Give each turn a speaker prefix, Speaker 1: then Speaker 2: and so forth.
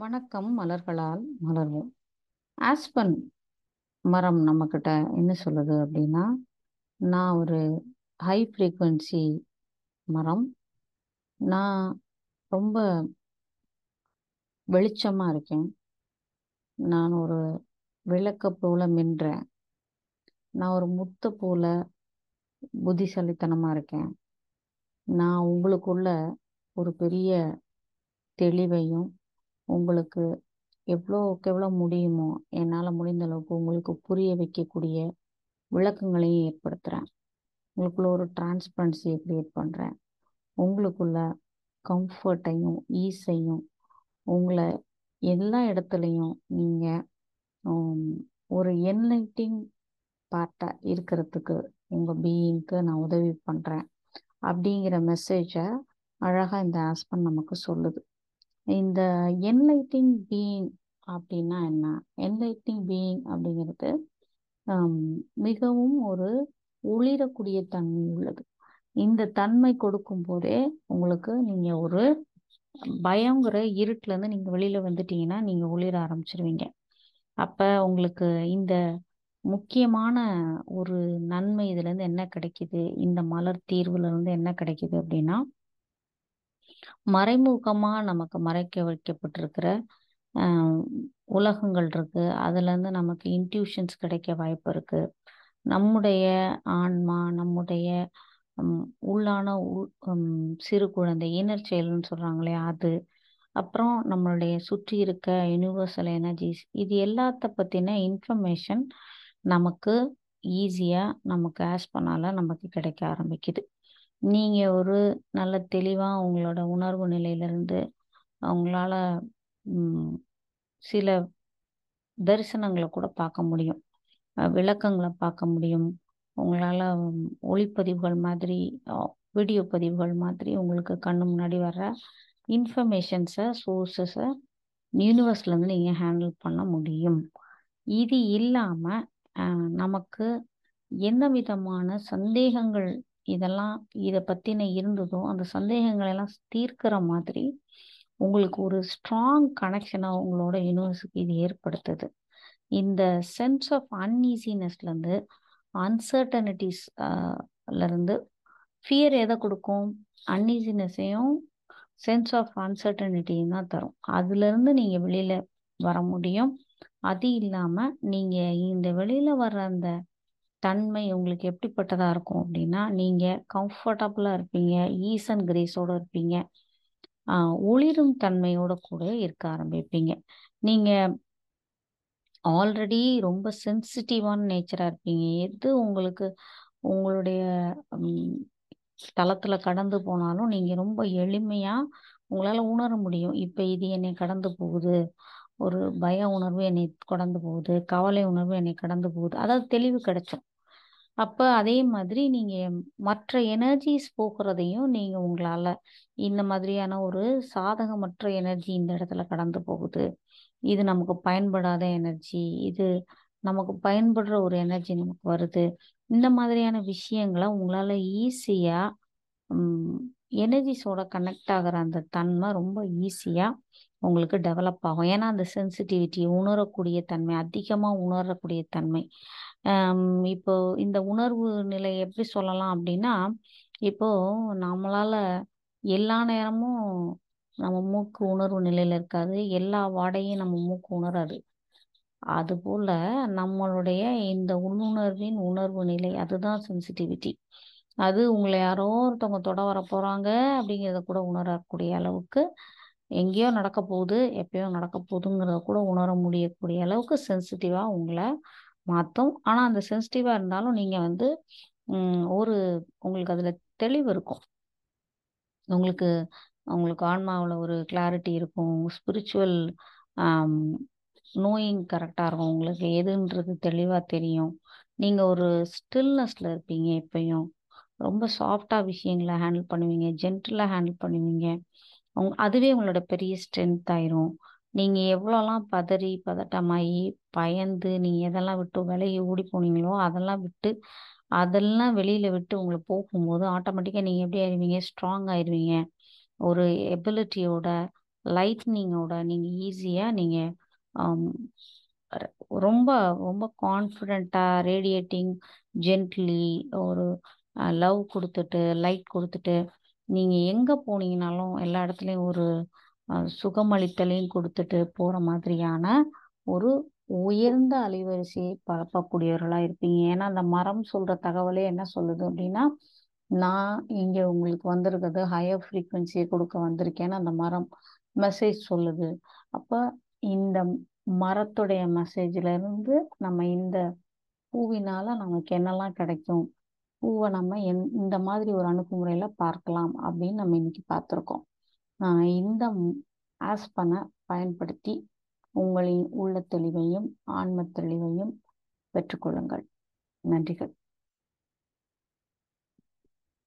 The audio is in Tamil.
Speaker 1: வணக்கம் மலர்களால் மலர்வோம். ஆஸ்பன் மரம் நம்மக்கிட்ட என்ன சொல்லுது அப்படின்னா நான் ஒரு ஹை ஃப்ரீக்குவென்சி மரம். நான் ரொம்ப வெளிச்சமாக இருக்கேன். நான் ஒரு விளக்க போல மின்றேன் நான் ஒரு முத்த போல புத்திசாலித்தனமாக இருக்கேன். நான் உங்களுக்குள்ள ஒரு பெரிய தெளிவையும் உங்களுக்கு எவ்வளோக்கு எவ்வளோ முடியுமோ என்னால் முடிந்த அளவுக்கு உங்களுக்கு புரிய வைக்கக்கூடிய விளக்கங்களையும் ஏற்படுத்துகிறேன் உங்களுக்குள்ள ஒரு டிரான்ஸ்பரன்சியை க்ரியேட் பண்ணுறேன் உங்களுக்குள்ள கம்ஃபர்ட்டையும் ஈஸையும் உங்களை எல்லா இடத்துலையும் நீங்கள் ஒரு என்லைட்டிங் பார்ட்டாக இருக்கிறதுக்கு உங்கள் பீயிங்க்கு நான் உதவி பண்ணுறேன் அப்படிங்கிற மெசேஜை அழகாக இந்த ஆஸ்பன் நமக்கு சொல்லுது. இந்த என்லைட்டிங் பீயிங் அப்படின்னா என்ன? என்லைட்டிங் பீயிங் அப்படிங்கிறது மிகவும் ஒரு ஒளிரக்கூடிய தன்மை உள்ளது. இந்த தன்மை கொடுக்கும் போதே உங்களுக்கு நீங்கள் ஒரு பயங்கிற இருட்டிலேருந்து நீங்கள் வெளியில் வந்துட்டீங்கன்னா நீங்கள் ஒளிர ஆரம்பிச்சிருவீங்க. அப்போ உங்களுக்கு இந்த முக்கியமான ஒரு நன்மை இதுலேருந்து என்ன கிடைக்குது? இந்த மலர் தீர்வுலேருந்து என்ன கிடைக்குது அப்படின்னா மறைமுகமாக நமக்கு மறைக்க வைக்கப்பட்டிருக்கிற உலகங்கள் இருக்குது அதுலேருந்து நமக்கு இன்ட்யூஷன்ஸ் கிடைக்க வாய்ப்பு இருக்குது நம்முடைய ஆன்மா நம்முடைய உள்ளான சிறு குழந்தை இன்னர் செயல்னு சொல்கிறாங்களே அது. அப்புறம் நம்மளுடைய சுற்றி இருக்க யூனிவர்சல் எனர்ஜிஸ் இது எல்லாத்த பற்றின இன்ஃபர்மேஷன் நமக்கு ஈஸியாக நமக்கு ஆஸ் பண்ணால நமக்கு கிடைக்க ஆரம்பிக்குது. நீங்கள் ஒரு நல்ல தெளிவாக உங்களோட உணர்வு நிலையிலேருந்து அவங்களால சில தரிசனங்களை கூட பார்க்க முடியும். விளக்கங்களை பார்க்க முடியும். உங்களால் ஒளிப்பதிவுகள் மாதிரி வீடியோ பதிவுகள் மாதிரி உங்களுக்கு கண்ணு முன்னாடி வர்ற இன்ஃபர்மேஷன்ஸை சோர்ஸஸை யூனிவர்ஸ்லேருந்து நீங்கள் ஹேண்டில் பண்ண முடியும். இது இல்லாமல் நமக்கு என்ன விதமான சந்தேகங்கள் இதெல்லாம் இதை பற்றின இருந்ததோ அந்த சந்தேகங்களெல்லாம் தீர்க்கிற மாதிரி உங்களுக்கு ஒரு ஸ்ட்ராங் கனெக்ஷனாக உங்களோட யூனிவர்ஸுக்கு இது ஏற்படுத்துது. இந்த சென்ஸ் ஆஃப் அன்ஈசினஸ்லேருந்து அன்சர்டனிட்டிஸ்லேருந்து ஃபியர் எதை கொடுக்கும்? அன்ஈசினஸையும் சென்ஸ் ஆஃப் அன்சர்டனிட்டியும் தான் தரும். அதுலேருந்து நீங்கள் வெளியில் வர முடியும். அது இல்லாமல் நீங்கள் இந்த வெளியில் வர்ற அந்த தன்மை உங்களுக்கு எப்படிப்பட்டதாக இருக்கும் அப்படின்னா நீங்கள் கம்ஃபர்டபுளாக இருப்பீங்க ஈஸ் அண்ட் கிரேஸோடு இருப்பீங்க. ஒளிரும் தன்மையோட கூட இருக்க ஆரம்பிப்பீங்க. நீங்கள் ஆல்ரெடி ரொம்ப சென்சிட்டிவான நேச்சராக இருப்பீங்க. எது உங்களுக்கு உங்களுடைய தளத்தில் கடந்து போனாலும் நீங்கள் ரொம்ப எளிமையாக உங்களால் உணர முடியும். இப்போ இது என்னை கடந்து போகுது ஒரு பய உணர்வு என்னை கடந்து போகுது கவலை உணர்வு என்னை கடந்து போகுது. அதாவது தெளிவு கிடைச்சோம் அப்போ அதே மாதிரி நீங்கள் மற்ற எனர்ஜிஸ் போகிறதையும் நீங்கள் உங்களால் இந்த மாதிரியான ஒரு சாதகமற்ற எனர்ஜி இந்த இடத்துல கடந்து போகுது. இது நமக்கு பயன்படாத எனர்ஜி இது நமக்கு பயன்படுற ஒரு எனர்ஜி நமக்கு வருது. இந்த மாதிரியான விஷயங்களை உங்களால் ஈஸியாக எனர்ஜிஸோட கனெக்ட் ஆகிற அந்த தன்மை ரொம்ப ஈஸியாக உங்களுக்கு டெவலப் ஆகும். ஏன்னா அந்த சென்சிட்டிவிட்டி உணரக்கூடிய தன்மை அதிகமாக உணரக்கூடிய தன்மை. இப்போ இந்த உணர்வு நிலை எப்படி சொல்லலாம் அப்படின்னா இப்போ நம்மளால எல்லா நேரமும் நம்ம மூக்கு உணர்வு நிலையில இருக்காது. எல்லா வாடையும் நம்ம மூக்கு உணராது. அதுபோல நம்மளுடைய இந்த உள்ளுணர்வின் உணர்வு நிலை அதுதான் சென்சிட்டிவிட்டி அது உங்களை யாரோ ஒருத்தவங்க தொட வர போறாங்க அப்படிங்கிறத கூட உணரக்கூடிய அளவுக்கு எங்கேயோ நடக்க போகுது எப்பயோ நடக்க போகுதுங்கிறத கூட உணர முடியக்கூடிய அளவுக்கு சென்சிட்டிவாக உங்களை மாற்றும் ஆனால் அந்த சென்சிட்டிவாக இருந்தாலும் நீங்கள் வந்து ஒரு உங்களுக்கு அதில் தெளிவு இருக்கும். உங்களுக்கு உங்களுக்கு ஆன்மாவில் ஒரு கிளாரிட்டி இருக்கும். ஸ்பிரிச்சுவல் நோயிங் கரெக்டாக இருக்கும். உங்களுக்கு எதுன்றது தெளிவாக தெரியும். நீங்கள் ஒரு ஸ்டில்னஸில் இருப்பீங்க எப்பயும். ரொம்ப சாஃப்டாக விஷயங்களை ஹேண்டில் பண்ணுவீங்க. ஜென்டிலாக ஹேண்டில் பண்ணுவீங்க. உங் அதுவே உங்களோட பெரிய ஸ்ட்ரென்த் ஆயிரும். நீங்கள் எவ்வளோலாம் பதறி பதட்டமாகி பயந்து நீங்கள் எதெல்லாம் விட்டு விலகி ஓடி போனீங்களோ அதெல்லாம் விட்டு அதெல்லாம் வெளியில் விட்டு உங்களை போகும்போது ஆட்டோமேட்டிக்காக நீங்கள் எப்படி ஆயிடுவீங்க ஸ்ட்ராங் ஆயிடுவீங்க ஒரு எபிலிட்டியோட லைட்னிங்கோட நீங்கள் ஈஸியாக நீங்கள் ரொம்ப ரொம்ப கான்ஃபிடெண்ட்டாக ரேடியேட்டிங் ஜென்ட்லி ஒரு லவ் கொடுத்துட்டு லைட் கொடுத்துட்டு நீங்கள் எங்கே போனீங்கனாலும் எல்லா இடத்துலையும் ஒரு சுகமளித்தலையும் கொடுத்துட்டு போகிற மாதிரியான ஒரு உயர்ந்த அலைவரிசையை பரப்பக்கூடியவர்களாக இருப்பீங்க. ஏன்னா அந்த மரம் சொல்கிற தகவலே என்ன சொல்லுது அப்படின்னா நான் இங்கே உங்களுக்கு வந்திருக்கிறது ஹையர் ஃப்ரீக்குவென்சியை கொடுக்க வந்திருக்கேன்னு அந்த மரம் மெசேஜ் சொல்லுது. அப்போ இந்த மரத்துடைய மெசேஜ்ல இருந்து நம்ம இந்த பூவினால் நமக்கு என்னெல்லாம் கிடைக்கும்? பூவை நம்ம எந் இந்த மாதிரி ஒரு அணுகுமுறையில் பார்க்கலாம் அப்படின்னு நம்ம இன்னைக்கு பார்த்துருக்கோம். இந்த ஆஸ்பனை பயன்படுத்தி உங்களின் உள்ள தெளிவையும் ஆன்ம தெளிவையும் பெற்றுக்கொள்ளுங்கள் நன்றிகள்.